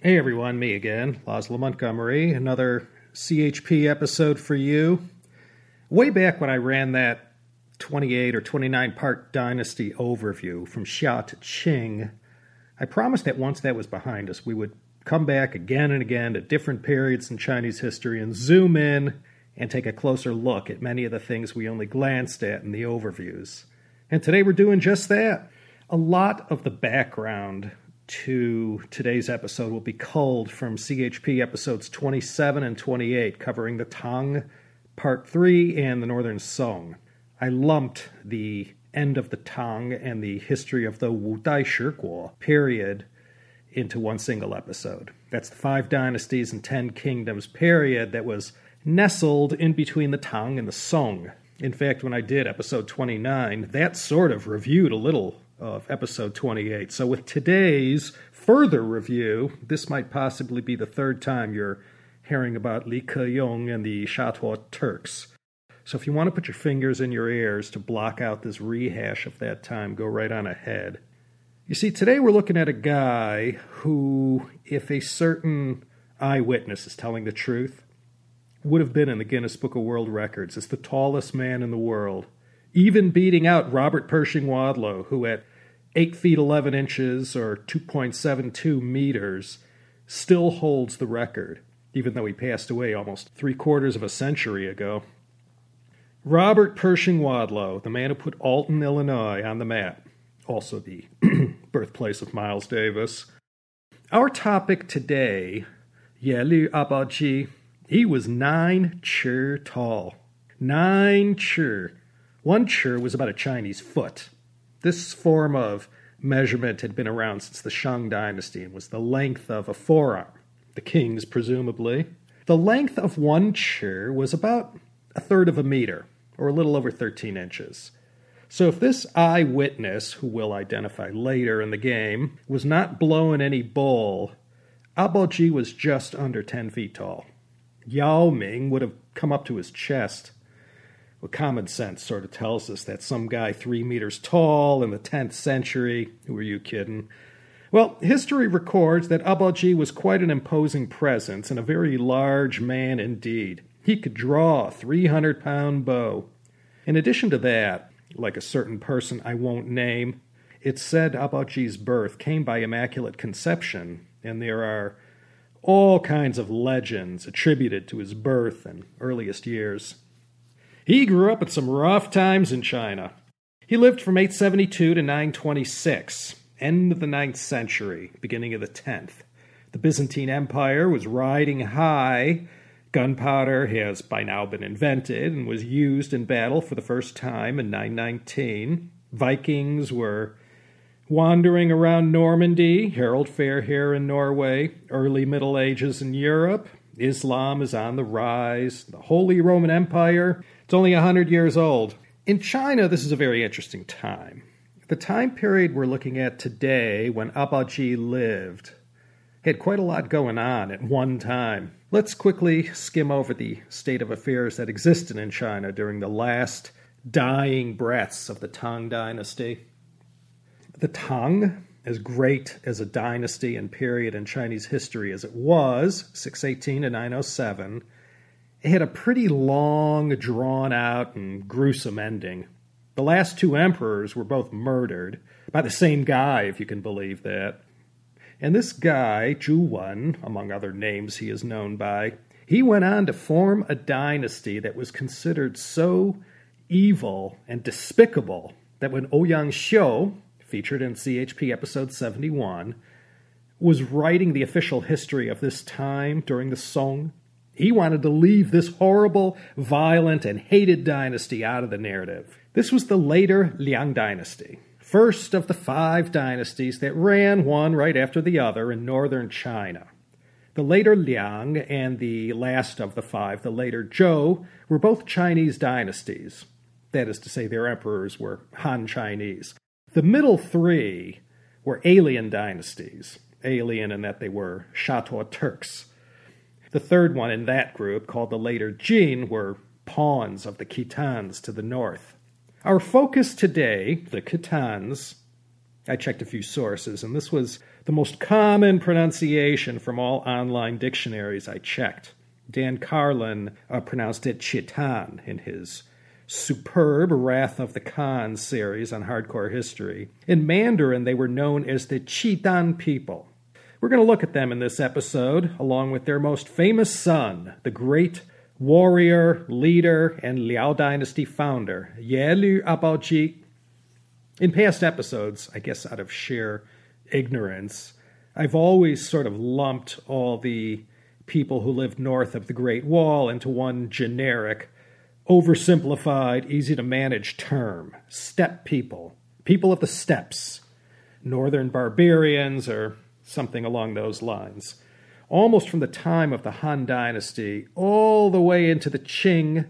Hey everyone, me again, Laszlo Montgomery. Another CHP episode for you. Way back when I ran that 28 or 29 part dynasty overview from Xia to Qing, I promised that once that was behind us, we would come back again and again to different periods in Chinese history and zoom in and take a closer look at many of the things we only glanced at in the overviews. And today we're doing just that. A lot of the background to today's episode will be culled from CHP episodes 27 and 28, covering the Tang Part 3 and the Northern Song. I lumped the end of the Tang and the history of the Wu Dai Shiguo period into one single episode. That's the Five Dynasties and Ten Kingdoms period that was nestled in between the Tang and the Song. In fact, when I did episode 29, that sort of reviewed a little of episode 28. So, with today's further review, this might possibly be the third time you're hearing about Li Keyong and the Shatuo Turks. So, if you want to put your fingers in your ears to block out this rehash of that time, go right on ahead. You see, today we're looking at a guy who, if a certain eyewitness is telling the truth, would have been in the Guinness Book of World Records as the tallest man in the world even beating out Robert Pershing Wadlow, who at 8 feet 11 inches or 2.72 meters still holds the record, even though he passed away almost three quarters of a century ago. Robert Pershing Wadlow, the man who put Alton, Illinois on the map, also the birthplace of Miles Davis. Our topic today, Yelu Abaoji, he was nine chur tall. Nine chur. One chur was about a Chinese foot. This form of measurement had been around since the Shang dynasty and was the length of a forearm, the king's presumably. The length of one chur was about a third of a meter, or a little over 13 inches. So if this eyewitness, who we'll identify later in the game, was not blowing any bull, Abaoji was just under 10 feet tall. Yao Ming would have come up to his chest well, common sense sort of tells us that some guy three meters tall in the 10th century, who are you kidding? Well, history records that Abaoji was quite an imposing presence and a very large man indeed. He could draw a 300 pound bow. In addition to that, like a certain person I won't name, it's said Abaoji's birth came by immaculate conception, and there are all kinds of legends attributed to his birth and earliest years. He grew up in some rough times in China. He lived from 872 to 926, end of the 9th century, beginning of the 10th. The Byzantine Empire was riding high. Gunpowder has by now been invented and was used in battle for the first time in 919. Vikings were wandering around Normandy, Harold Fairhair in Norway, early Middle Ages in Europe. Islam is on the rise. The Holy Roman Empire it's only 100 years old. In China, this is a very interesting time. The time period we're looking at today, when Abaoji lived, had quite a lot going on at one time. Let's quickly skim over the state of affairs that existed in China during the last dying breaths of the Tang Dynasty. The Tang, as great as a dynasty and period in Chinese history as it was, 618 to 907, it had a pretty long, drawn out, and gruesome ending. The last two emperors were both murdered by the same guy, if you can believe that. And this guy, Zhu Wen, among other names he is known by, he went on to form a dynasty that was considered so evil and despicable that when oh Ouyang Xiu, featured in CHP episode 71, was writing the official history of this time during the Song, he wanted to leave this horrible, violent, and hated dynasty out of the narrative. This was the later Liang dynasty, first of the five dynasties that ran one right after the other in northern China. The later Liang and the last of the five, the later Zhou, were both Chinese dynasties. That is to say, their emperors were Han Chinese. The middle three were alien dynasties, alien in that they were Shatuo Turks. The third one in that group, called the later Jin, were pawns of the Khitans to the north. Our focus today, the Khitans, I checked a few sources, and this was the most common pronunciation from all online dictionaries I checked. Dan Carlin uh, pronounced it Chitan in his superb Wrath of the Khan series on hardcore history. In Mandarin, they were known as the Chitan people. We're going to look at them in this episode, along with their most famous son, the great warrior, leader, and Liao Dynasty founder, Yelu Abaoji. In past episodes, I guess out of sheer ignorance, I've always sort of lumped all the people who lived north of the Great Wall into one generic, oversimplified, easy to manage term steppe people, people of the steppes, northern barbarians, or something along those lines. Almost from the time of the Han Dynasty all the way into the Qing,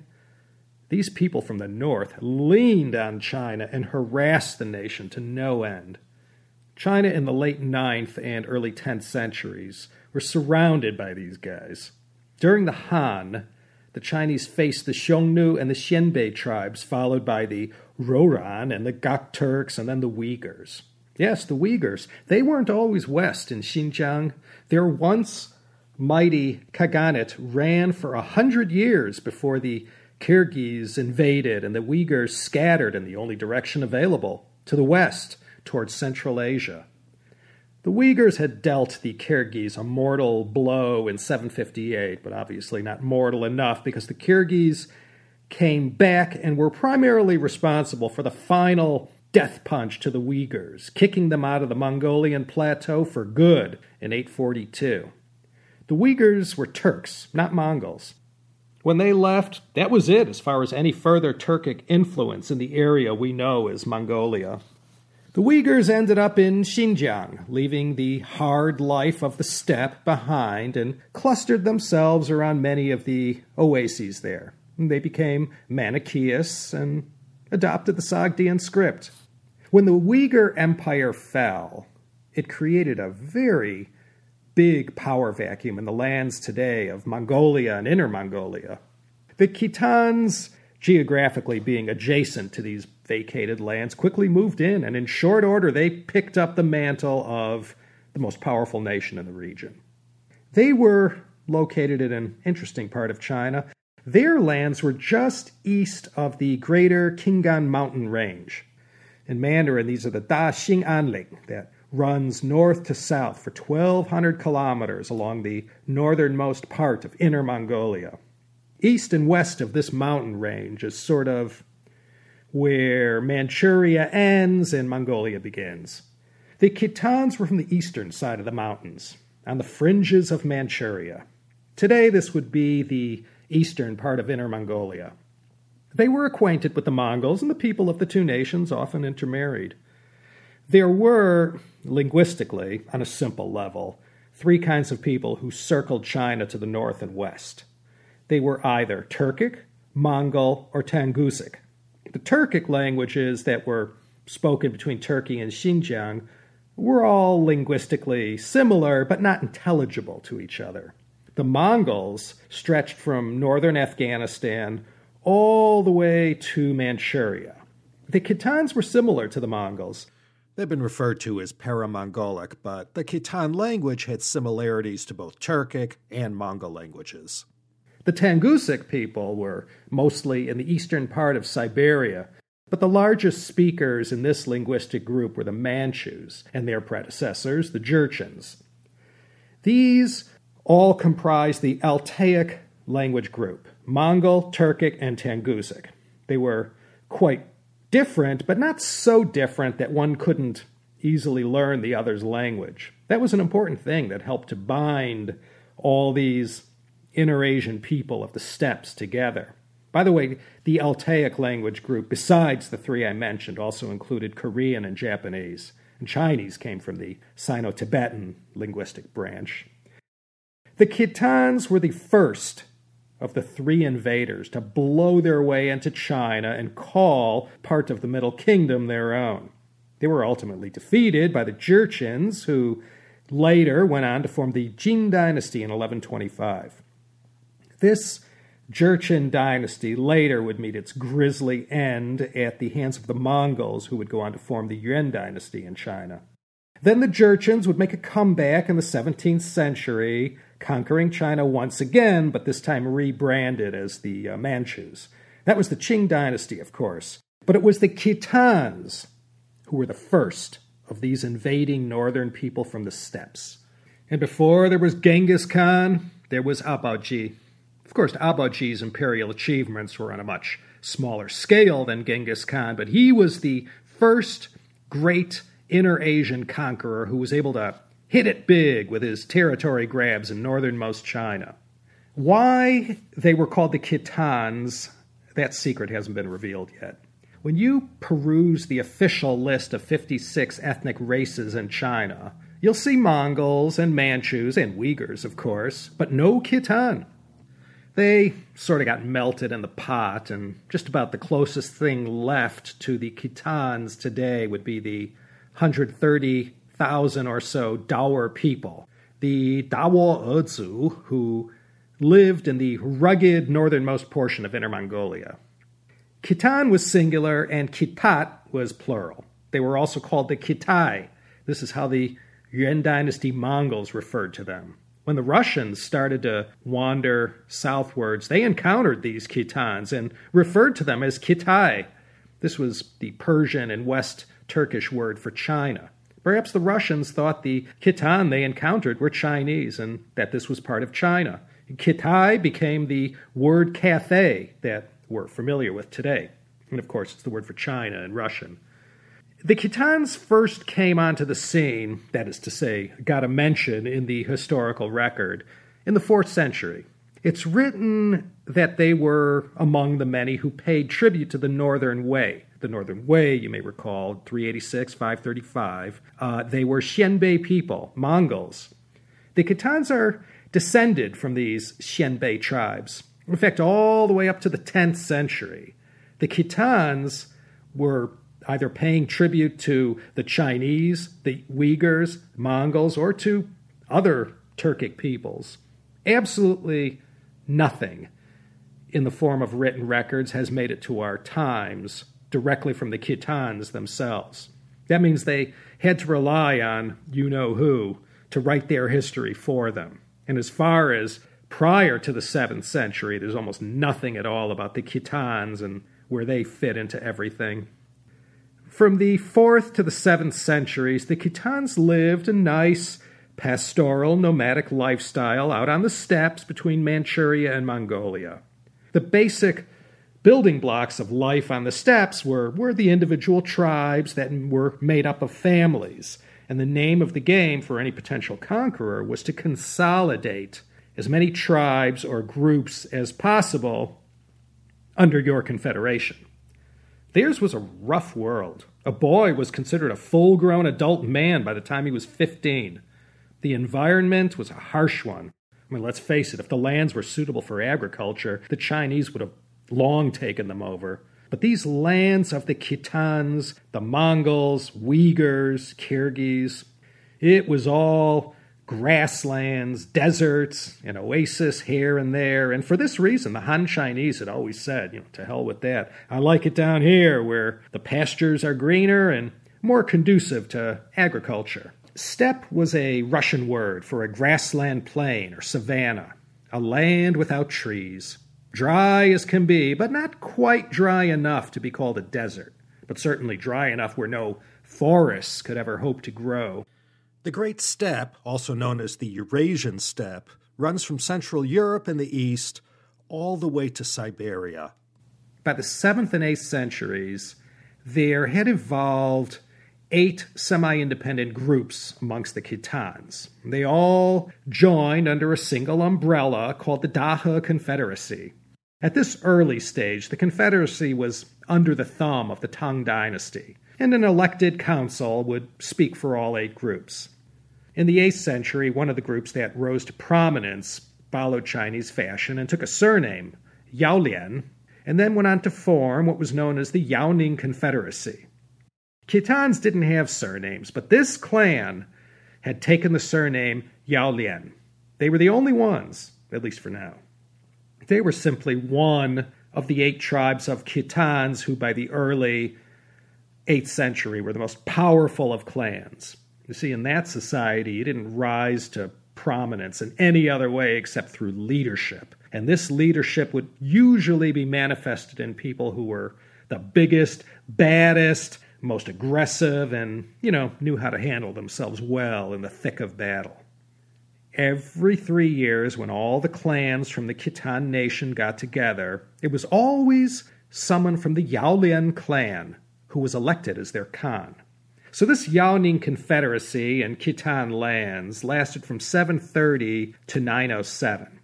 these people from the north leaned on China and harassed the nation to no end. China in the late 9th and early 10th centuries were surrounded by these guys. During the Han, the Chinese faced the Xiongnu and the Xianbei tribes, followed by the Rouran and the Gok Turks, and then the Uyghurs. Yes, the Uyghurs. They weren't always west in Xinjiang. Their once mighty Khaganate ran for a hundred years before the Kyrgyz invaded and the Uyghurs scattered in the only direction available, to the west, towards Central Asia. The Uyghurs had dealt the Kyrgyz a mortal blow in 758, but obviously not mortal enough because the Kyrgyz came back and were primarily responsible for the final death punch to the Uyghurs, kicking them out of the Mongolian plateau for good in 842. The Uyghurs were Turks, not Mongols. When they left, that was it as far as any further Turkic influence in the area we know as Mongolia. The Uyghurs ended up in Xinjiang, leaving the hard life of the steppe behind and clustered themselves around many of the oases there. They became Manichaeists and adopted the Sogdian script. When the Uyghur Empire fell, it created a very big power vacuum in the lands today of Mongolia and Inner Mongolia. The Khitans, geographically being adjacent to these vacated lands, quickly moved in, and in short order, they picked up the mantle of the most powerful nation in the region. They were located in an interesting part of China. Their lands were just east of the greater Khingan mountain range. In Mandarin, these are the Da Xing Anling that runs north to south for 1,200 kilometers along the northernmost part of Inner Mongolia. East and west of this mountain range is sort of where Manchuria ends and Mongolia begins. The Khitans were from the eastern side of the mountains, on the fringes of Manchuria. Today, this would be the eastern part of Inner Mongolia. They were acquainted with the Mongols, and the people of the two nations often intermarried. There were, linguistically, on a simple level, three kinds of people who circled China to the north and west. They were either Turkic, Mongol, or Tungusic. The Turkic languages that were spoken between Turkey and Xinjiang were all linguistically similar but not intelligible to each other. The Mongols stretched from northern Afghanistan all the way to Manchuria. The Khitans were similar to the Mongols, They've been referred to as para-Mongolic, but the Khitan language had similarities to both Turkic and Mongol languages. The Tungusic people were mostly in the eastern part of Siberia, But the largest speakers in this linguistic group were the Manchus and their predecessors, the Jurchens. These all comprised the Altaic language group Mongol, Turkic, and Tungusic. They were quite different, but not so different that one couldn't easily learn the other's language. That was an important thing that helped to bind all these inner Asian people of the steppes together. By the way, the Altaic language group, besides the three I mentioned, also included Korean and Japanese, and Chinese came from the Sino Tibetan linguistic branch. The Khitans were the first of the three invaders to blow their way into China and call part of the Middle Kingdom their own. They were ultimately defeated by the Jurchens, who later went on to form the Jin dynasty in 1125. This Jurchen dynasty later would meet its grisly end at the hands of the Mongols, who would go on to form the Yuan dynasty in China. Then the Jurchens would make a comeback in the 17th century, conquering China once again, but this time rebranded as the uh, Manchus. That was the Qing dynasty, of course. But it was the Khitans who were the first of these invading northern people from the steppes. And before there was Genghis Khan, there was Abaoji. Of course, Abaoji's imperial achievements were on a much smaller scale than Genghis Khan, but he was the first great inner Asian conqueror who was able to hit it big with his territory grabs in northernmost China. Why they were called the Khitans, that secret hasn't been revealed yet. When you peruse the official list of 56 ethnic races in China, you'll see Mongols and Manchus and Uyghurs, of course, but no Khitan. They sort of got melted in the pot, and just about the closest thing left to the Khitans today would be the 130,000 or so Daur people, the Dawo Ezu, who lived in the rugged northernmost portion of Inner Mongolia. Khitan was singular and Khitat was plural. They were also called the Khitai. This is how the Yuan dynasty Mongols referred to them. When the Russians started to wander southwards, they encountered these Khitans and referred to them as Khitai. This was the Persian and West Turkish word for China. Perhaps the Russians thought the Khitan they encountered were Chinese and that this was part of China. Khitai became the word Cathay that we're familiar with today. And of course, it's the word for China in Russian. The Khitans first came onto the scene, that is to say, got a mention in the historical record, in the 4th century. It's written that they were among the many who paid tribute to the Northern Wei. The Northern Wei, you may recall, 386, 535. Uh, they were Xianbei people, Mongols. The Khitans are descended from these Xianbei tribes. In fact, all the way up to the 10th century, the Khitans were either paying tribute to the Chinese, the Uyghurs, Mongols, or to other Turkic peoples. Absolutely nothing in the form of written records has made it to our times directly from the Khitans themselves. That means they had to rely on you know who to write their history for them. And as far as prior to the 7th century, there's almost nothing at all about the Khitans and where they fit into everything. From the 4th to the 7th centuries, the Khitans lived a nice, pastoral, nomadic lifestyle out on the steppes between Manchuria and Mongolia. The basic building blocks of life on the steppes were, were the individual tribes that were made up of families. And the name of the game for any potential conqueror was to consolidate as many tribes or groups as possible under your confederation. Theirs was a rough world. A boy was considered a full grown adult man by the time he was 15. The environment was a harsh one. I mean, let's face it, if the lands were suitable for agriculture, the Chinese would have long taken them over. But these lands of the Khitans, the Mongols, Uyghurs, Kyrgyz, it was all grasslands, deserts, an oasis here and there. And for this reason, the Han Chinese had always said, you know, to hell with that. I like it down here where the pastures are greener and more conducive to agriculture. Steppe was a Russian word for a grassland plain or savanna, a land without trees. Dry as can be, but not quite dry enough to be called a desert. but certainly dry enough where no forests could ever hope to grow. The Great Steppe, also known as the Eurasian Steppe, runs from Central Europe in the east all the way to Siberia. By the 7th and 8th centuries, there had evolved eight semi independent groups amongst the Khitans. They all joined under a single umbrella called the Dahe Confederacy. At this early stage, the Confederacy was under the thumb of the Tang Dynasty, and an elected council would speak for all eight groups. In the 8th century, one of the groups that rose to prominence followed Chinese fashion and took a surname, Yaolian, and then went on to form what was known as the Yaoning Confederacy. Khitans didn't have surnames, but this clan had taken the surname Yaolian. They were the only ones, at least for now. They were simply one of the eight tribes of Khitans who, by the early 8th century, were the most powerful of clans. You see, in that society, you didn't rise to prominence in any other way except through leadership. And this leadership would usually be manifested in people who were the biggest, baddest, most aggressive, and, you know, knew how to handle themselves well in the thick of battle. Every three years, when all the clans from the Khitan nation got together, it was always someone from the Yaolian clan who was elected as their Khan. So this Yaoning Confederacy in Khitan lands lasted from 730 to 907.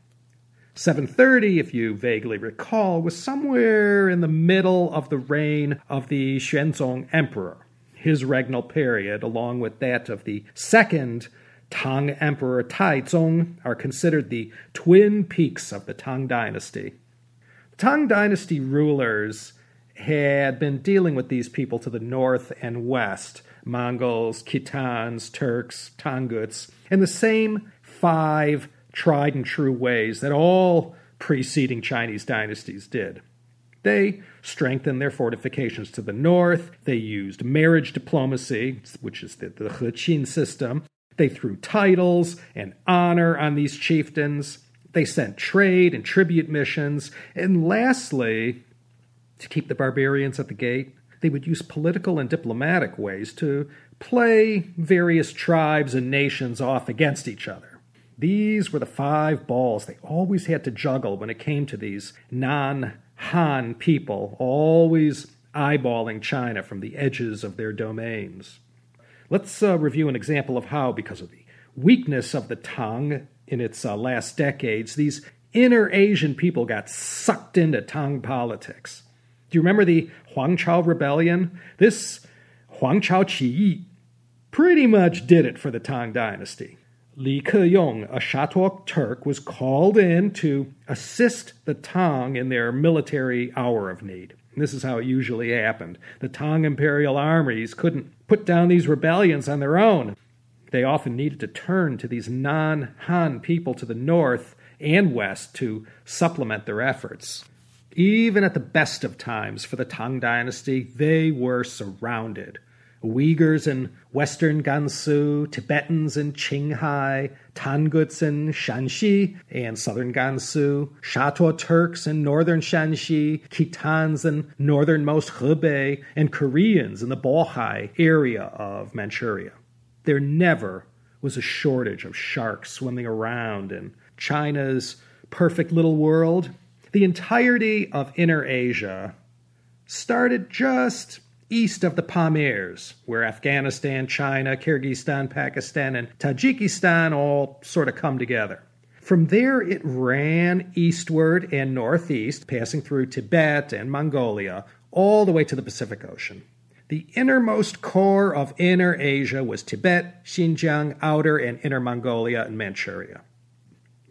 730, if you vaguely recall, was somewhere in the middle of the reign of the Xuanzong Emperor. His regnal period, along with that of the second Tang Emperor Taizong, are considered the twin peaks of the Tang Dynasty. Tang Dynasty rulers had been dealing with these people to the north and west Mongols, Khitans, Turks, Tanguts, in the same five tried and true ways that all preceding Chinese dynasties did. They strengthened their fortifications to the north. They used marriage diplomacy, which is the, the Heqin system. They threw titles and honor on these chieftains. They sent trade and tribute missions. And lastly, to keep the barbarians at the gate, they would use political and diplomatic ways to play various tribes and nations off against each other. These were the five balls they always had to juggle when it came to these non Han people, always eyeballing China from the edges of their domains. Let's uh, review an example of how, because of the weakness of the Tang in its uh, last decades, these inner Asian people got sucked into Tang politics. Do you remember the Huang Chao Rebellion? This Huangchao Qi pretty much did it for the Tang Dynasty. Li Keyong, a Shatuo Turk, was called in to assist the Tang in their military hour of need. This is how it usually happened. The Tang imperial armies couldn't put down these rebellions on their own. They often needed to turn to these non Han people to the north and west to supplement their efforts. Even at the best of times for the Tang dynasty, they were surrounded. Uyghurs in western Gansu, Tibetans in Qinghai, Tanguts in Shanxi and southern Gansu, Shatuo Turks in northern Shanxi, Khitans in northernmost Hebei, and Koreans in the Bohai area of Manchuria. There never was a shortage of sharks swimming around in China's perfect little world. The entirety of Inner Asia started just east of the Pamirs, where Afghanistan, China, Kyrgyzstan, Pakistan, and Tajikistan all sort of come together. From there, it ran eastward and northeast, passing through Tibet and Mongolia, all the way to the Pacific Ocean. The innermost core of Inner Asia was Tibet, Xinjiang, Outer and Inner Mongolia, and Manchuria.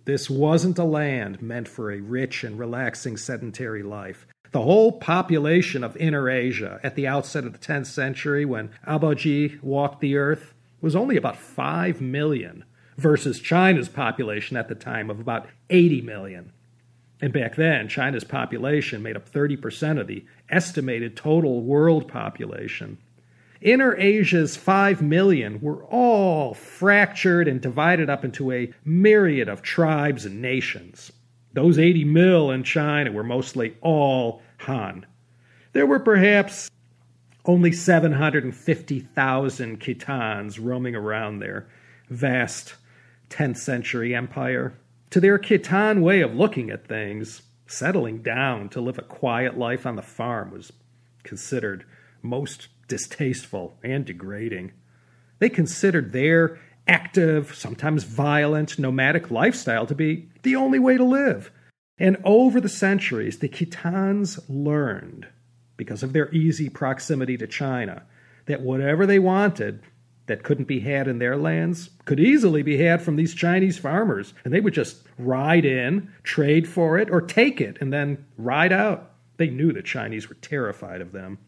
This wasn't a land meant for a rich and relaxing sedentary life. The whole population of Inner Asia at the outset of the 10th century, when Abaoji walked the earth, was only about 5 million, versus China's population at the time of about 80 million. And back then, China's population made up 30% of the estimated total world population. Inner Asia's 5 million were all fractured and divided up into a myriad of tribes and nations. Those 80 mil in China were mostly all Han. There were perhaps only 750,000 Khitans roaming around their vast 10th century empire. To their Khitan way of looking at things, settling down to live a quiet life on the farm was considered most distasteful and degrading. They considered their active, sometimes violent, nomadic lifestyle to be the only way to live. And over the centuries, the Khitans learned, because of their easy proximity to China, that whatever they wanted that couldn't be had in their lands could easily be had from these Chinese farmers. And they would just ride in, trade for it, or take it, and then ride out. They knew the Chinese were terrified of them.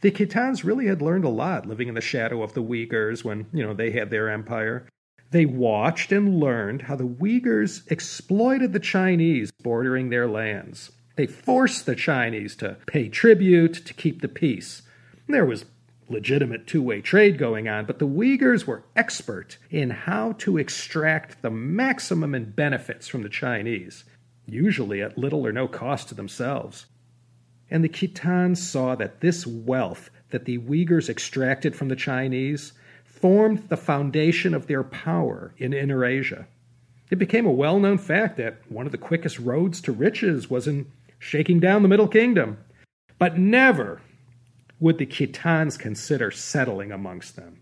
The Khitans really had learned a lot living in the shadow of the Uyghurs when, you know, they had their empire. They watched and learned how the Uyghurs exploited the Chinese bordering their lands. They forced the Chinese to pay tribute to keep the peace. There was legitimate two way trade going on, but the Uyghurs were expert in how to extract the maximum in benefits from the Chinese, usually at little or no cost to themselves. And the Khitans saw that this wealth that the Uyghurs extracted from the Chinese formed the foundation of their power in Inner Asia. It became a well known fact that one of the quickest roads to riches was in shaking down the Middle Kingdom. But never would the Khitans consider settling amongst them.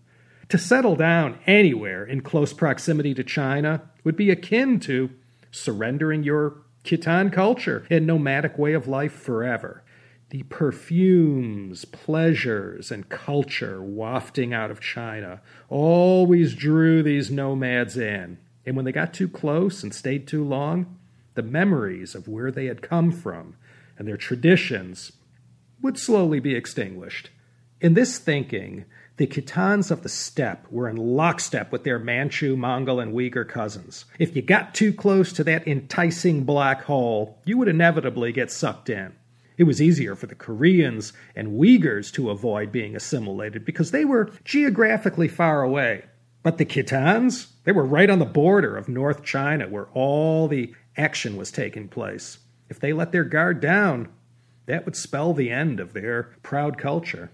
To settle down anywhere in close proximity to China would be akin to surrendering your Khitan culture and nomadic way of life forever the perfumes, pleasures, and culture wafting out of China always drew these nomads in. And when they got too close and stayed too long, the memories of where they had come from and their traditions would slowly be extinguished. In this thinking, the Khitans of the steppe were in lockstep with their Manchu, Mongol, and Uyghur cousins. If you got too close to that enticing black hole, you would inevitably get sucked in. It was easier for the Koreans and Uyghurs to avoid being assimilated because they were geographically far away. But the Khitans, they were right on the border of North China where all the action was taking place. If they let their guard down, that would spell the end of their proud culture.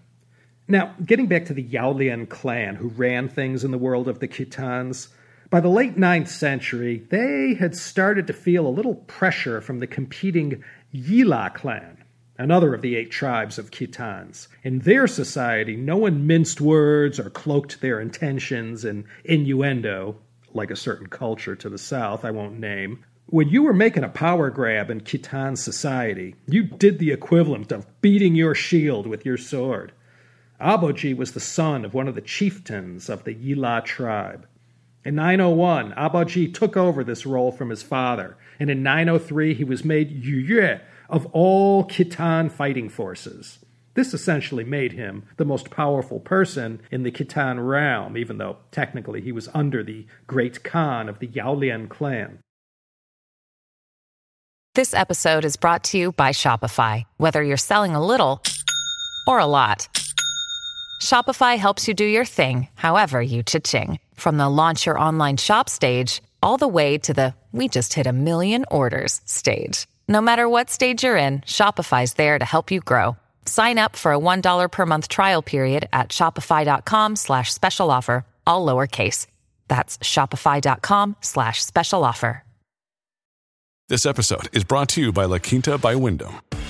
Now, getting back to the Yaolian clan who ran things in the world of the Khitans, by the late 9th century, they had started to feel a little pressure from the competing Yila clan another of the eight tribes of Khitans. In their society, no one minced words or cloaked their intentions in innuendo, like a certain culture to the south I won't name. When you were making a power grab in Khitan society, you did the equivalent of beating your shield with your sword. Abaoji was the son of one of the chieftains of the Yila tribe. In 901, Abaoji took over this role from his father, and in 903 he was made Yuyue, of all Khitan fighting forces. This essentially made him the most powerful person in the Khitan realm, even though technically he was under the great Khan of the Yaolian clan. This episode is brought to you by Shopify. Whether you're selling a little or a lot, Shopify helps you do your thing, however you cha-ching. From the launch your online shop stage, all the way to the we just hit a million orders stage. No matter what stage you're in, Shopify's there to help you grow. Sign up for a $1 per month trial period at shopify.com slash special offer, all lowercase. That's shopify.com slash special offer. This episode is brought to you by La Quinta by Wyndham.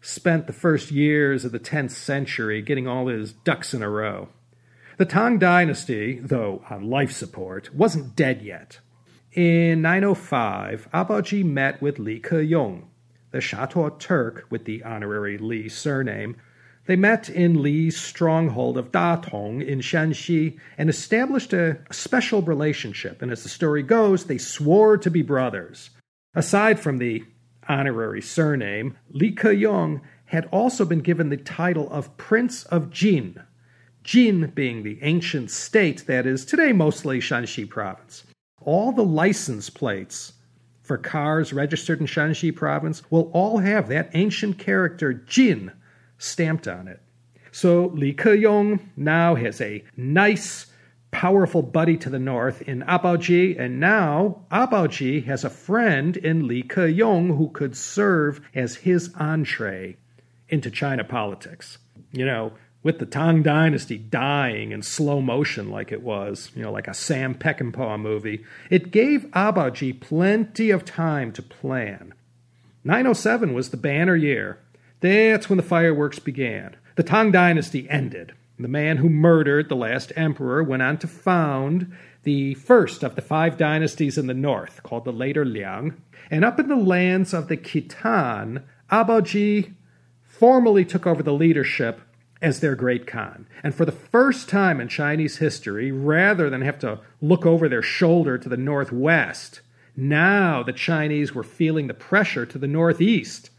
spent the first years of the 10th century getting all his ducks in a row. The Tang dynasty, though on life support, wasn't dead yet. In 905, Abaoji met with Li Keyong, the Shatuo Turk with the honorary Li surname. They met in Li's stronghold of Datong in Shanxi and established a special relationship, and as the story goes, they swore to be brothers. Aside from the honorary surname, Li Keyong had also been given the title of Prince of Jin. Jin being the ancient state that is today mostly Shanxi province. All the license plates for cars registered in Shanxi province will all have that ancient character Jin stamped on it. So Li Keyong now has a nice, powerful buddy to the north in Abaoji, and now Abaoji has a friend in Li Keyong who could serve as his entree into China politics. You know, with the Tang Dynasty dying in slow motion like it was, you know, like a Sam Peckinpah movie, it gave Abaoji plenty of time to plan. 907 was the banner year. That's when the fireworks began. The Tang Dynasty ended. The man who murdered the last emperor went on to found the first of the five dynasties in the north, called the later Liang. And up in the lands of the Khitan, Abaoji formally took over the leadership as their great Khan. And for the first time in Chinese history, rather than have to look over their shoulder to the northwest, now the Chinese were feeling the pressure to the northeast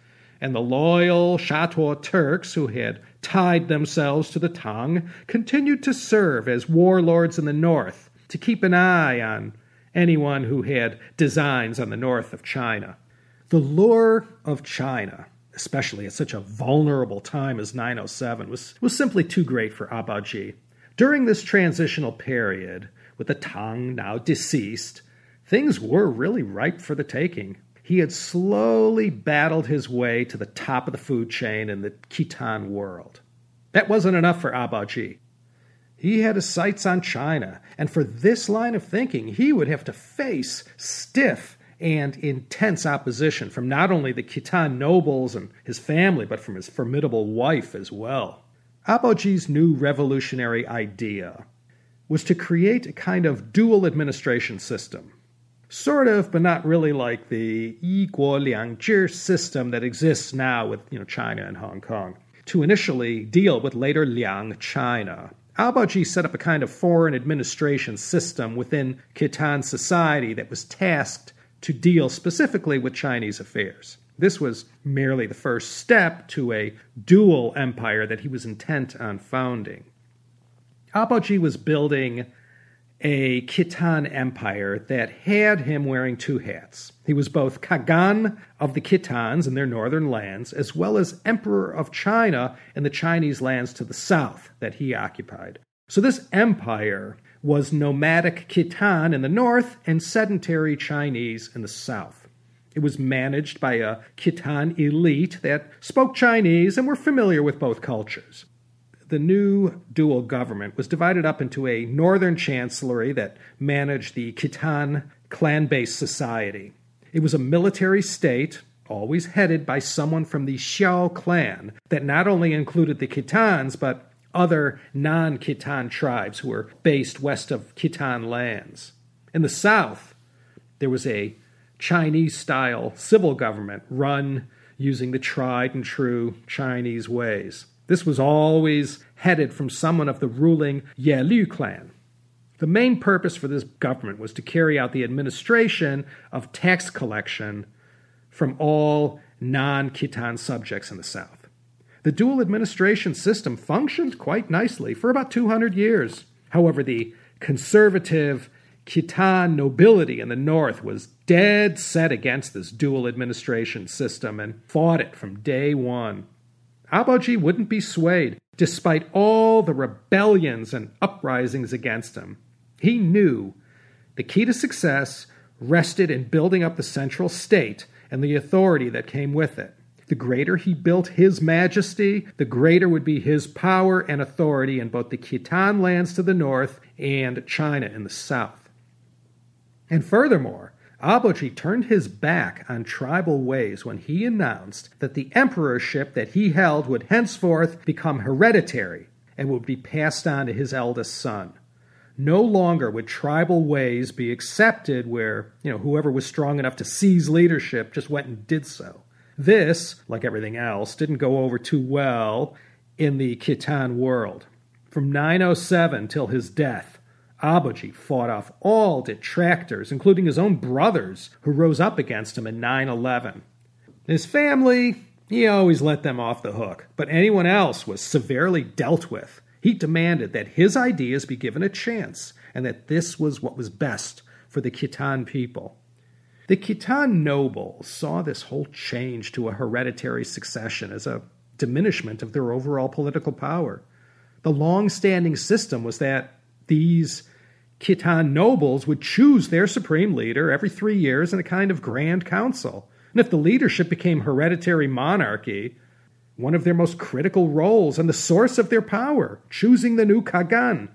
and the loyal Shatuo Turks who had tied themselves to the Tang continued to serve as warlords in the north to keep an eye on anyone who had designs on the north of China. The lure of China, especially at such a vulnerable time as 907, was, was simply too great for Abaoji. During this transitional period, with the Tang now deceased, things were really ripe for the taking he had slowly battled his way to the top of the food chain in the Khitan world. That wasn't enough for Abaoji. He had his sights on China, and for this line of thinking, he would have to face stiff and intense opposition from not only the Khitan nobles and his family, but from his formidable wife as well. Abaoji's new revolutionary idea was to create a kind of dual administration system sort of, but not really like the Yi Guo Liang Zhi system that exists now with you know China and Hong Kong. To initially deal with later Liang China, Abaoji set up a kind of foreign administration system within Khitan society that was tasked to deal specifically with Chinese affairs. This was merely the first step to a dual empire that he was intent on founding. Abaoji was building a Khitan empire that had him wearing two hats. He was both Khagan of the Khitans in their northern lands, as well as Emperor of China in the Chinese lands to the south that he occupied. So this empire was nomadic Khitan in the north and sedentary Chinese in the south. It was managed by a Khitan elite that spoke Chinese and were familiar with both cultures the new dual government was divided up into a northern chancellery that managed the Khitan clan based society. It was a military state, always headed by someone from the Xiao clan, that not only included the Khitans, but other non Khitan tribes who were based west of Khitan lands. In the south, there was a Chinese style civil government run using the tried and true Chinese ways. This was always headed from someone of the ruling Yelu clan. The main purpose for this government was to carry out the administration of tax collection from all non Khitan subjects in the South. The dual administration system functioned quite nicely for about 200 years. However, the conservative Khitan nobility in the north was dead set against this dual administration system and fought it from day one. Abaoji wouldn't be swayed, despite all the rebellions and uprisings against him. He knew the key to success rested in building up the central state and the authority that came with it. The greater he built his majesty, the greater would be his power and authority in both the Khitan lands to the north and China in the south. And furthermore, Abaoji turned his back on tribal ways when he announced that the emperorship that he held would henceforth become hereditary and would be passed on to his eldest son. No longer would tribal ways be accepted where, you know, whoever was strong enough to seize leadership just went and did so. This, like everything else, didn't go over too well in the Khitan world. From 907 till his death, Abaoji fought off all detractors, including his own brothers, who rose up against him in 9 11. His family, he always let them off the hook, but anyone else was severely dealt with He demanded that his ideas be given a chance and that this was what was best for the Khitan people. The Khitan nobles saw this whole change to a hereditary succession as a diminishment of their overall political power. The long standing system was that these Khitan nobles would choose their supreme leader every three years in a kind of grand council. And if the leadership became hereditary monarchy, one of their most critical roles and the source of their power, choosing the new Khagan,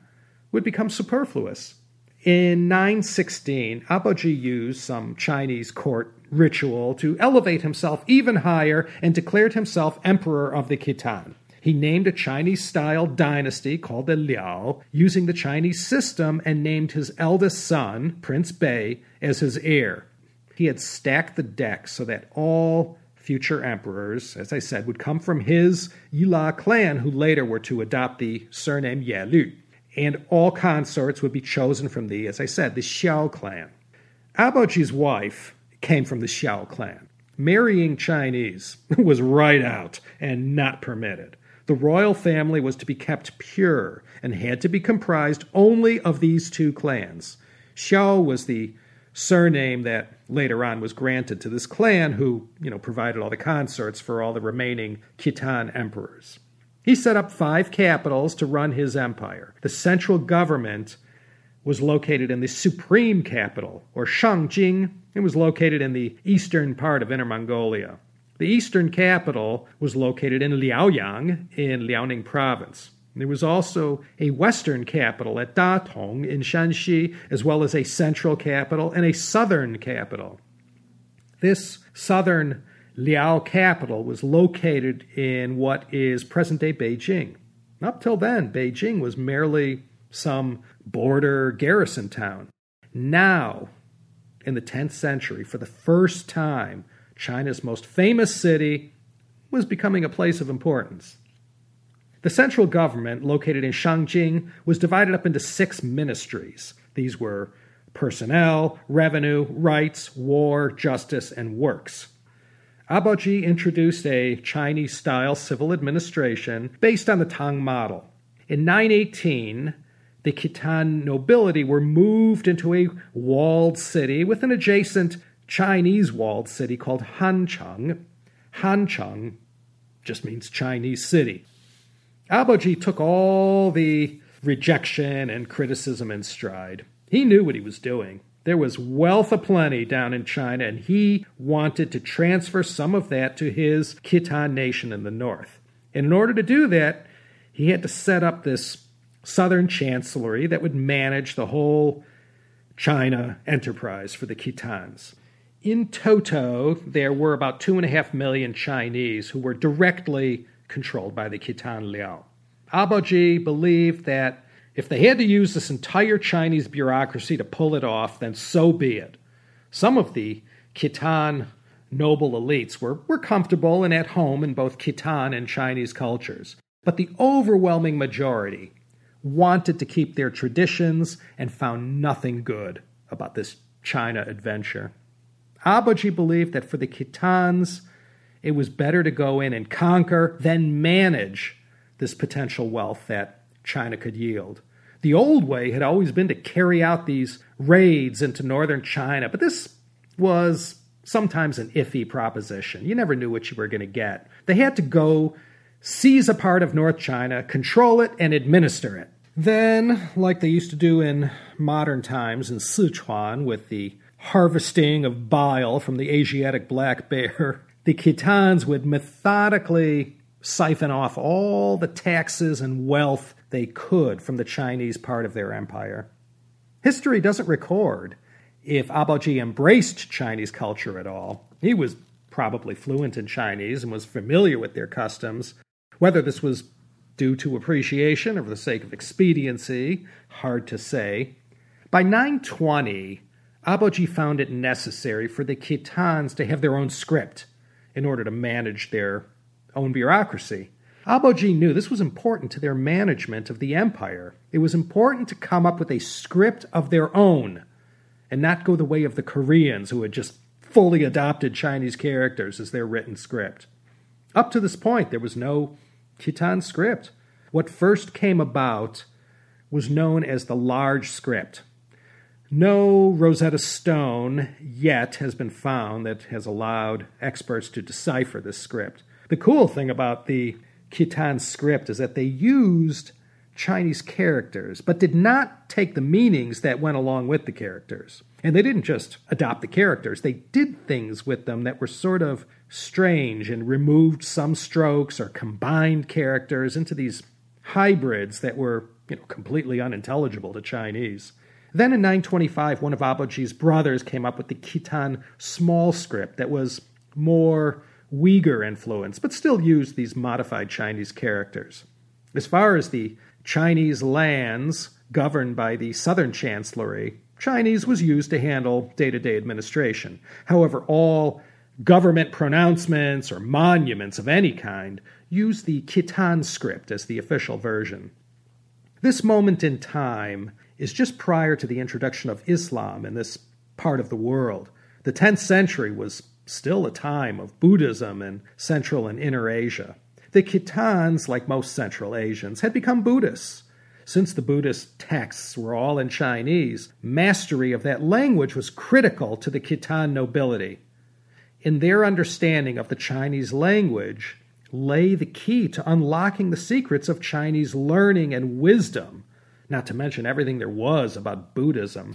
would become superfluous. In 916, Abaoji used some Chinese court ritual to elevate himself even higher and declared himself emperor of the Khitan. He named a Chinese style dynasty called the Liao, using the Chinese system, and named his eldest son, Prince Bei, as his heir. He had stacked the deck so that all future emperors, as I said, would come from his Yila clan, who later were to adopt the surname Yelü. And all consorts would be chosen from the, as I said, the Xiao clan. Abaoji's wife came from the Xiao clan. Marrying Chinese was right out and not permitted. The royal family was to be kept pure and had to be comprised only of these two clans. Xiao was the surname that later on was granted to this clan who, you know, provided all the consorts for all the remaining Khitan emperors. He set up five capitals to run his empire. The central government was located in the supreme capital, or Shangjing. It was located in the eastern part of Inner Mongolia. The eastern capital was located in Liaoyang in Liaoning province. There was also a western capital at Datong in Shanxi, as well as a central capital and a southern capital. This southern Liao capital was located in what is present day Beijing. Up till then, Beijing was merely some border garrison town. Now, in the 10th century, for the first time, China's most famous city was becoming a place of importance. The central government, located in Shangjing, was divided up into six ministries. These were personnel, revenue, rites, war, justice, and works. Abaoji introduced a Chinese style civil administration based on the Tang model. In 918, the Khitan nobility were moved into a walled city with an adjacent Chinese walled city called Hancheng. Hancheng just means Chinese city. Abaoji took all the rejection and criticism in stride. He knew what he was doing. There was wealth aplenty down in China, and he wanted to transfer some of that to his Khitan nation in the north. And in order to do that, he had to set up this southern chancellery that would manage the whole China enterprise for the Khitans. In toto, there were about two and a half million Chinese who were directly controlled by the Khitan Liao. Abaoji believed that if they had to use this entire Chinese bureaucracy to pull it off, then so be it. Some of the Khitan noble elites were, were comfortable and at home in both Khitan and Chinese cultures, but the overwhelming majority wanted to keep their traditions and found nothing good about this China adventure. Abaoji believed that for the Khitans, it was better to go in and conquer than manage this potential wealth that China could yield. The old way had always been to carry out these raids into northern China, but this was sometimes an iffy proposition. You never knew what you were going to get. They had to go seize a part of North China, control it, and administer it. Then, like they used to do in modern times in Sichuan with the harvesting of bile from the Asiatic black bear, the Khitans would methodically siphon off all the taxes and wealth they could from the Chinese part of their empire. History doesn't record if Abaoji embraced Chinese culture at all. He was probably fluent in Chinese and was familiar with their customs. Whether this was due to appreciation or for the sake of expediency, hard to say. By 920, Abaoji found it necessary for the Khitans to have their own script in order to manage their own bureaucracy. Abaoji knew this was important to their management of the empire. It was important to come up with a script of their own and not go the way of the Koreans who had just fully adopted Chinese characters as their written script. Up to this point, there was no Khitan script. what first came about was known as the large script. No Rosetta Stone yet has been found that has allowed experts to decipher this script. The cool thing about the Khitan script is that they used Chinese characters, but did not take the meanings that went along with the characters. And they didn't just adopt the characters, they did things with them that were sort of strange and removed some strokes or combined characters into these hybrids that were you know, completely unintelligible to Chinese. Then in 925, one of Abaoji's brothers came up with the Khitan small script that was more Uyghur influenced, but still used these modified Chinese characters. As far as the Chinese lands governed by the Southern Chancellery, Chinese was used to handle day to day administration. However, all government pronouncements or monuments of any kind use the Khitan script as the official version. This moment in time is just prior to the introduction of Islam in this part of the world. The 10th century was still a time of Buddhism in Central and Inner Asia. The Khitans, like most Central Asians, had become Buddhists. Since the Buddhist texts were all in Chinese, mastery of that language was critical to the Khitan nobility. In their understanding of the Chinese language lay the key to unlocking the secrets of Chinese learning and wisdom, not to mention everything there was about Buddhism.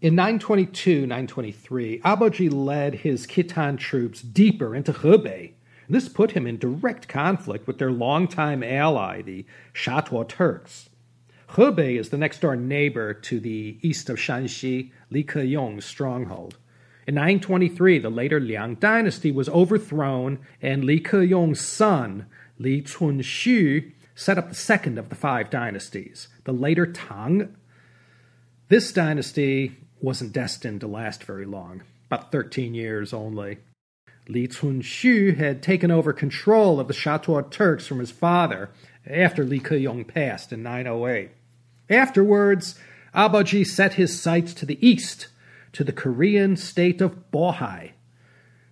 In 922 923, Abaoji led his Khitan troops deeper into Hebei. This put him in direct conflict with their longtime ally, the Shatuo Turks. Hebei is the next door neighbor to the east of Shanxi, Li Keyong's stronghold. In 923, the later Liang dynasty was overthrown, and Li Keyong's son, Li Cunxu, set up the second of the five dynasties, the later Tang. This dynasty wasn't destined to last very long, about 13 years only. Li Cunxu had taken over control of the Shatuo Turks from his father after Li Keyong passed in 908. Afterwards, Abaoji set his sights to the east, to the Korean state of Bohai.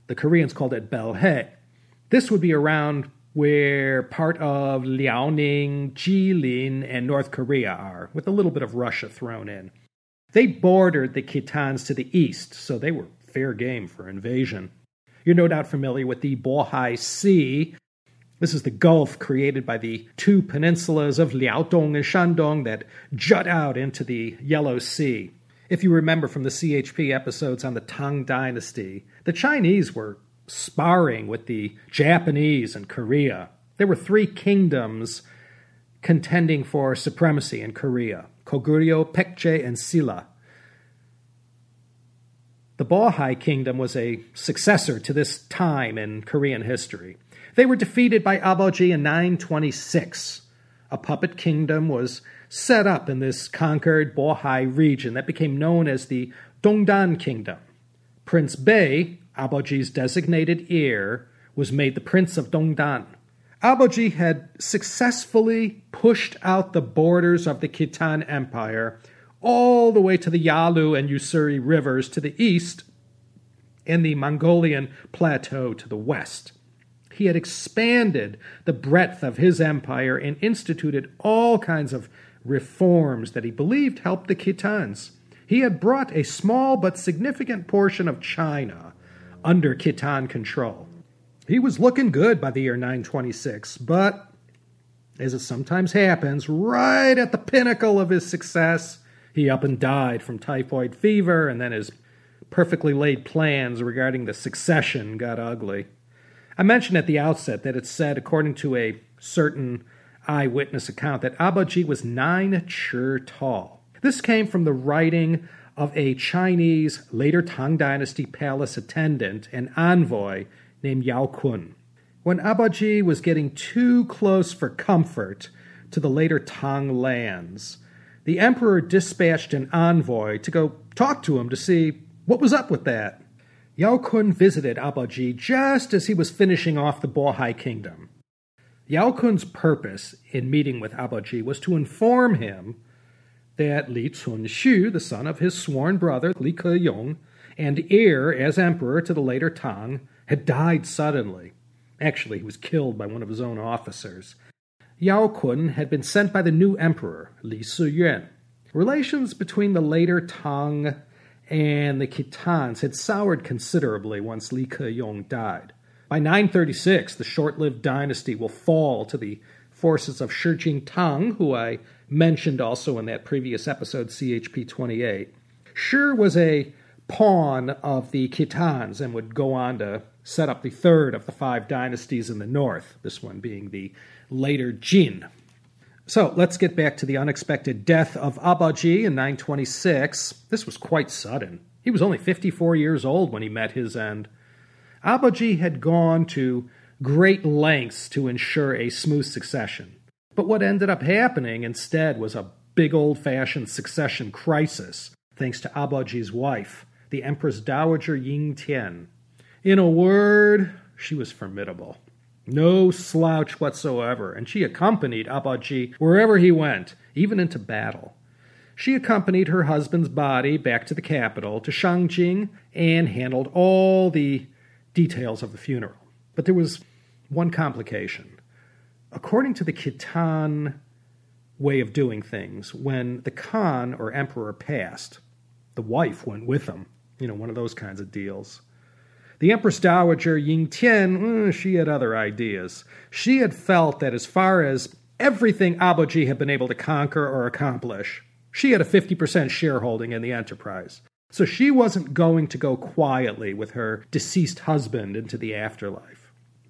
The Koreans called it Balhae. This would be around where part of Liaoning, Jilin, and North Korea are, with a little bit of Russia thrown in. They bordered the Khitans to the east, so they were fair game for invasion. You're no doubt familiar with the Bohai Sea. This is the gulf created by the two peninsulas of Liaodong and Shandong that jut out into the Yellow Sea. If you remember from the CHP episodes on the Tang Dynasty, the Chinese were sparring with the Japanese and Korea. There were three kingdoms contending for supremacy in Korea Koguryo, Paekche, and Silla. The Bohai kingdom was a successor to this time in Korean history. They were defeated by Abaoji in 926. A puppet kingdom was set up in this conquered Bohai region that became known as the Dongdan Kingdom. Prince Bei, Abaoji's designated heir, was made the Prince of Dongdan. Abaoji had successfully pushed out the borders of the Khitan Empire all the way to the Yalu and Ussuri rivers to the east and the Mongolian plateau to the west. He had expanded the breadth of his empire and instituted all kinds of reforms that he believed helped the Khitans. He had brought a small but significant portion of China under Khitan control. He was looking good by the year 926, but as it sometimes happens, right at the pinnacle of his success, he up and died from typhoid fever, and then his perfectly laid plans regarding the succession got ugly. I mentioned at the outset that it's said, according to a certain eyewitness account, that Abaoji was nine chur tall. This came from the writing of a Chinese later Tang Dynasty palace attendant and envoy named Yao Kun. When Abaoji was getting too close for comfort to the later Tang lands, the emperor dispatched an envoy to go talk to him to see what was up with that. Yao Kun visited Abaoji just as he was finishing off the Bohai kingdom. Yao Kun's purpose in meeting with Abaoji was to inform him that Li Cunxu, the son of his sworn brother Li Keyong, and heir as emperor to the later Tang, had died suddenly. Actually, he was killed by one of his own officers. Yao Kun had been sent by the new emperor, Li Siyuan. Relations between the later Tang and the Khitans had soured considerably once Li Keyong died. By 936, the short lived dynasty will fall to the forces of Shi Jingtang, who I mentioned also in that previous episode, CHP 28. Shi was a pawn of the Khitans and would go on to set up the third of the five dynasties in the north, this one being the later Jin. So let's get back to the unexpected death of Abaoji in 926. This was quite sudden. He was only 54 years old when he met his end. Abaoji had gone to great lengths to ensure a smooth succession. But what ended up happening instead was a big old fashioned succession crisis, thanks to Abaoji's wife, the Empress Dowager Ying Tian. In a word, she was formidable. No slouch whatsoever, and she accompanied Abaoji wherever he went, even into battle. She accompanied her husband's body back to the capital, to Shangjing, and handled all the details of the funeral. But there was one complication. According to the Khitan way of doing things, when the Khan or emperor passed, the wife went with him. You know, one of those kinds of deals. The Empress Dowager Ying Tian, mm, she had other ideas. She had felt that as far as everything Abaoji had been able to conquer or accomplish, she had a 50% shareholding in the enterprise. So she wasn't going to go quietly with her deceased husband into the afterlife.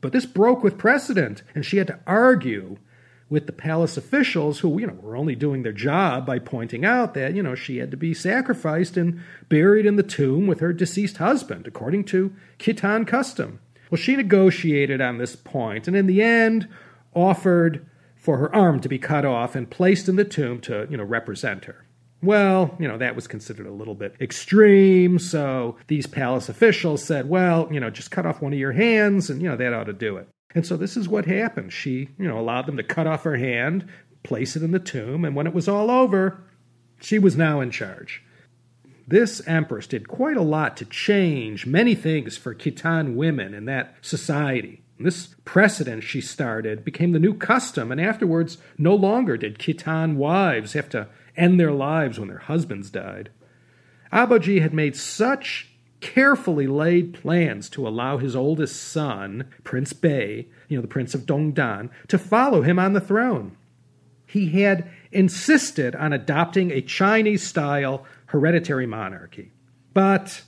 But this broke with precedent, and she had to argue with the palace officials who, you know, were only doing their job by pointing out that, you know, she had to be sacrificed and buried in the tomb with her deceased husband, according to Khitan custom. Well, she negotiated on this point, and in the end offered for her arm to be cut off and placed in the tomb to, you know, represent her. Well, you know, that was considered a little bit extreme, so these palace officials said, well, you know, just cut off one of your hands, and, you know, that ought to do it. And so this is what happened. She, you know, allowed them to cut off her hand, place it in the tomb, and when it was all over, she was now in charge. This empress did quite a lot to change many things for Khitan women in that society. This precedent she started became the new custom, and afterwards, no longer did Khitan wives have to end their lives when their husbands died. Abaoji had made such carefully laid plans to allow his oldest son, Prince Bei, you know, the Prince of Dongdan, to follow him on the throne. He had insisted on adopting a Chinese style hereditary monarchy. But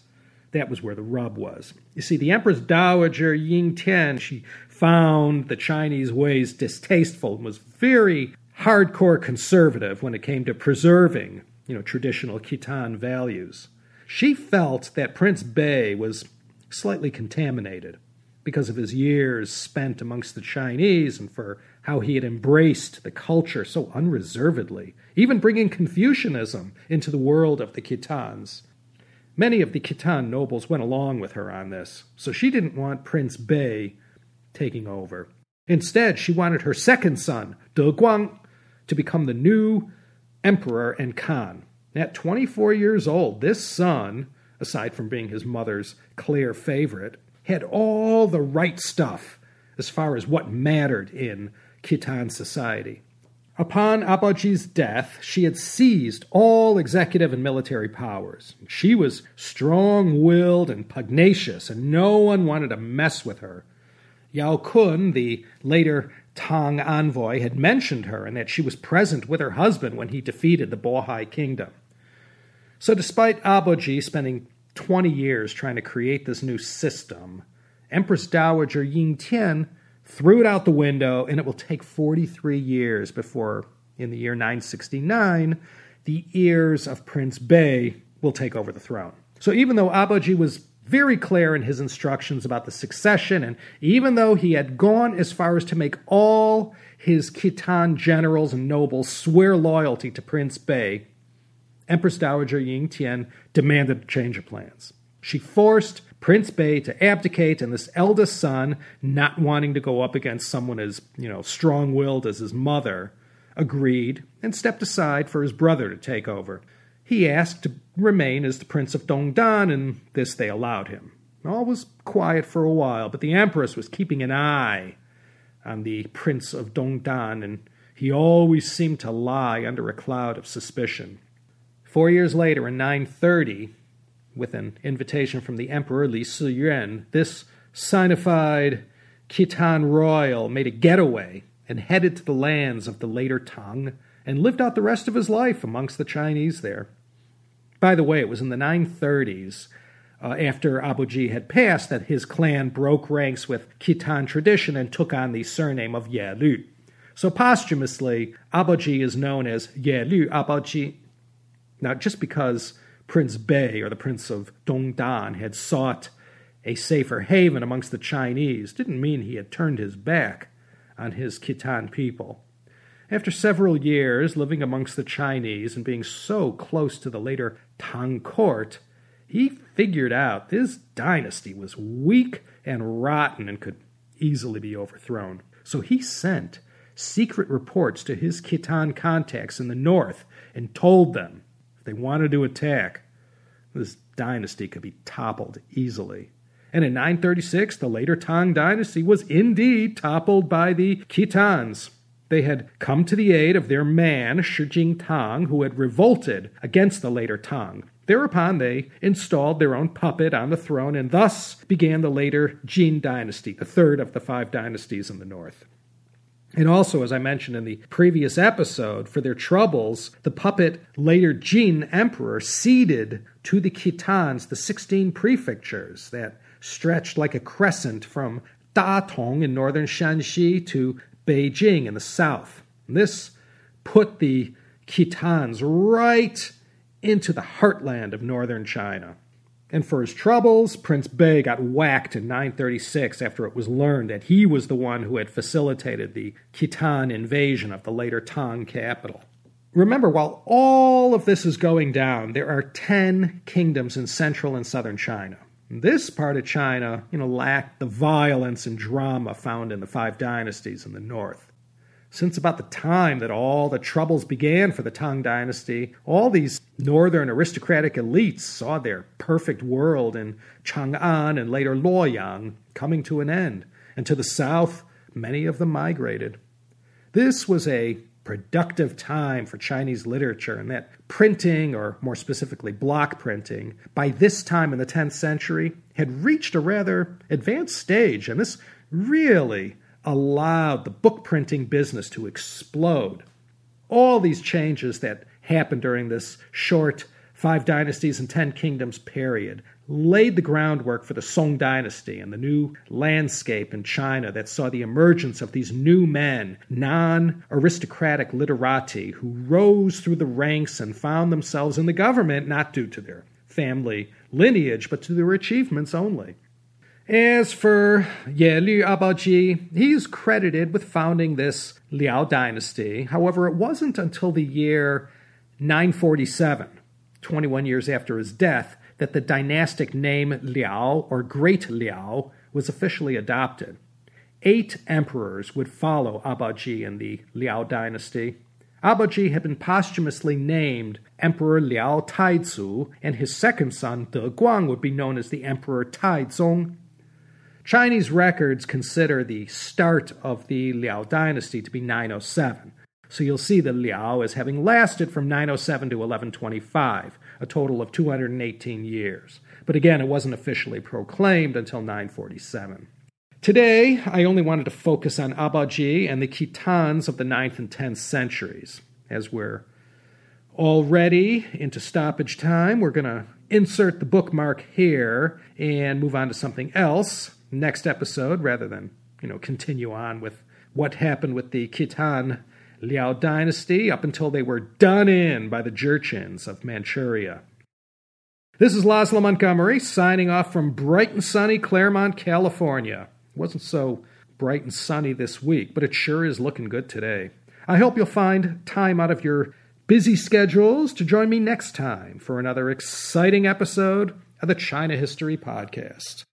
that was where the rub was. You see, the Empress Dowager Ying Tian, she found the Chinese ways distasteful and was very hardcore conservative when it came to preserving, you know, traditional Khitan values. She felt that Prince Bei was slightly contaminated because of his years spent amongst the Chinese and for how he had embraced the culture so unreservedly, even bringing Confucianism into the world of the Khitans. Many of the Khitan nobles went along with her on this, so she didn't want Prince Bei taking over. Instead, she wanted her second son, De Guang, to become the new emperor and Khan. At 24 years old, this son, aside from being his mother's clear favorite, had all the right stuff as far as what mattered in Khitan society. Upon Abaoji's death, she had seized all executive and military powers. She was strong willed and pugnacious, and no one wanted to mess with her. Yao Kun, the later Tang envoy, had mentioned her and that she was present with her husband when he defeated the Bohai kingdom. So, despite Abaoji spending 20 years trying to create this new system, Empress Dowager Ying Tian threw it out the window, and it will take 43 years before, in the year 969, the heirs of Prince Bei will take over the throne. So, even though Abaoji was very clear in his instructions about the succession, and even though he had gone as far as to make all his Khitan generals and nobles swear loyalty to Prince Bei, Empress Dowager Ying Tian demanded a change of plans. She forced Prince Bei to abdicate, and this eldest son, not wanting to go up against someone as, you know, strong-willed as his mother, agreed and stepped aside for his brother to take over. He asked to remain as the Prince of Dongdan, and this they allowed him. All was quiet for a while, but the Empress was keeping an eye on the Prince of Dongdan, and he always seemed to lie under a cloud of suspicion. Four years later, in 930, with an invitation from the Emperor Li Siyuan, this Sinified Khitan royal made a getaway and headed to the lands of the later Tang and lived out the rest of his life amongst the Chinese there. By the way, it was in the 930s, uh, after Abaoji had passed, that his clan broke ranks with Khitan tradition and took on the surname of Ye So posthumously, Abaoji is known as Yelü Abaoji. Now, just because Prince Bei, or the Prince of Dongdan, had sought a safer haven amongst the Chinese didn't mean he had turned his back on his Khitan people. After several years living amongst the Chinese and being so close to the later Tang court, he figured out this dynasty was weak and rotten and could easily be overthrown. So he sent secret reports to his Khitan contacts in the north and told them if they wanted to attack, this dynasty could be toppled easily. And in 936, the later Tang dynasty was indeed toppled by the Khitans. They had come to the aid of their man, Shi Jing Tang, who had revolted against the later Tang. Thereupon, they installed their own puppet on the throne, and thus began the later Jin dynasty, the third of the five dynasties in the north. And also, as I mentioned in the previous episode, for their troubles, the puppet later Jin emperor ceded to the Khitans the 16 prefectures that stretched like a crescent from Datong in northern Shanxi to Beijing in the south. This put the Khitans right into the heartland of northern China. And for his troubles, Prince Bei got whacked in 936 after it was learned that he was the one who had facilitated the Khitan invasion of the later Tang capital. Remember, while all of this is going down, there are 10 kingdoms in central and southern China. This part of China, you know, lacked the violence and drama found in the five dynasties in the north. Since about the time that all the troubles began for the Tang dynasty, all these northern aristocratic elites saw their perfect world in Chang'an and later Luoyang coming to an end, and to the south, many of them migrated. This was a productive time for Chinese literature, and that printing, or more specifically block printing, by this time in the 10th century had reached a rather advanced stage, and this really allowed the book printing business to explode. All these changes that happened during this short Five Dynasties and Ten Kingdoms period laid the groundwork for the Song Dynasty and the new landscape in China that saw the emergence of these new men, non aristocratic literati, who rose through the ranks and found themselves in the government not due to their family lineage, but to their achievements only. As for Yelü Abaoji, he's credited with founding this Liao dynasty. However, it wasn't until the year 947, 21 years after his death, that the dynastic name Liao, or Great Liao, was officially adopted. Eight emperors would follow Abaoji in the Liao dynasty. Abaoji had been posthumously named Emperor Liao Taizu, and his second son, De Guang, would be known as the Emperor Taizong. Chinese records consider the start of the Liao dynasty to be 907. So you'll see the Liao as having lasted from 907 to 1125 a total of 218 years. But again, it wasn't officially proclaimed until 947. Today, I only wanted to focus on Abaoji and the Khitans of the 9th and 10th centuries. As we're already into stoppage time, we're going to insert the bookmark here and move on to something else next episode rather than, you know, continue on with what happened with the Khitan Liao dynasty up until they were done in by the Jurchens of Manchuria. This is Laszlo Montgomery signing off from bright and sunny Claremont, California. It wasn't so bright and sunny this week, but it sure is looking good today. I hope you'll find time out of your busy schedules to join me next time for another exciting episode of the China History Podcast.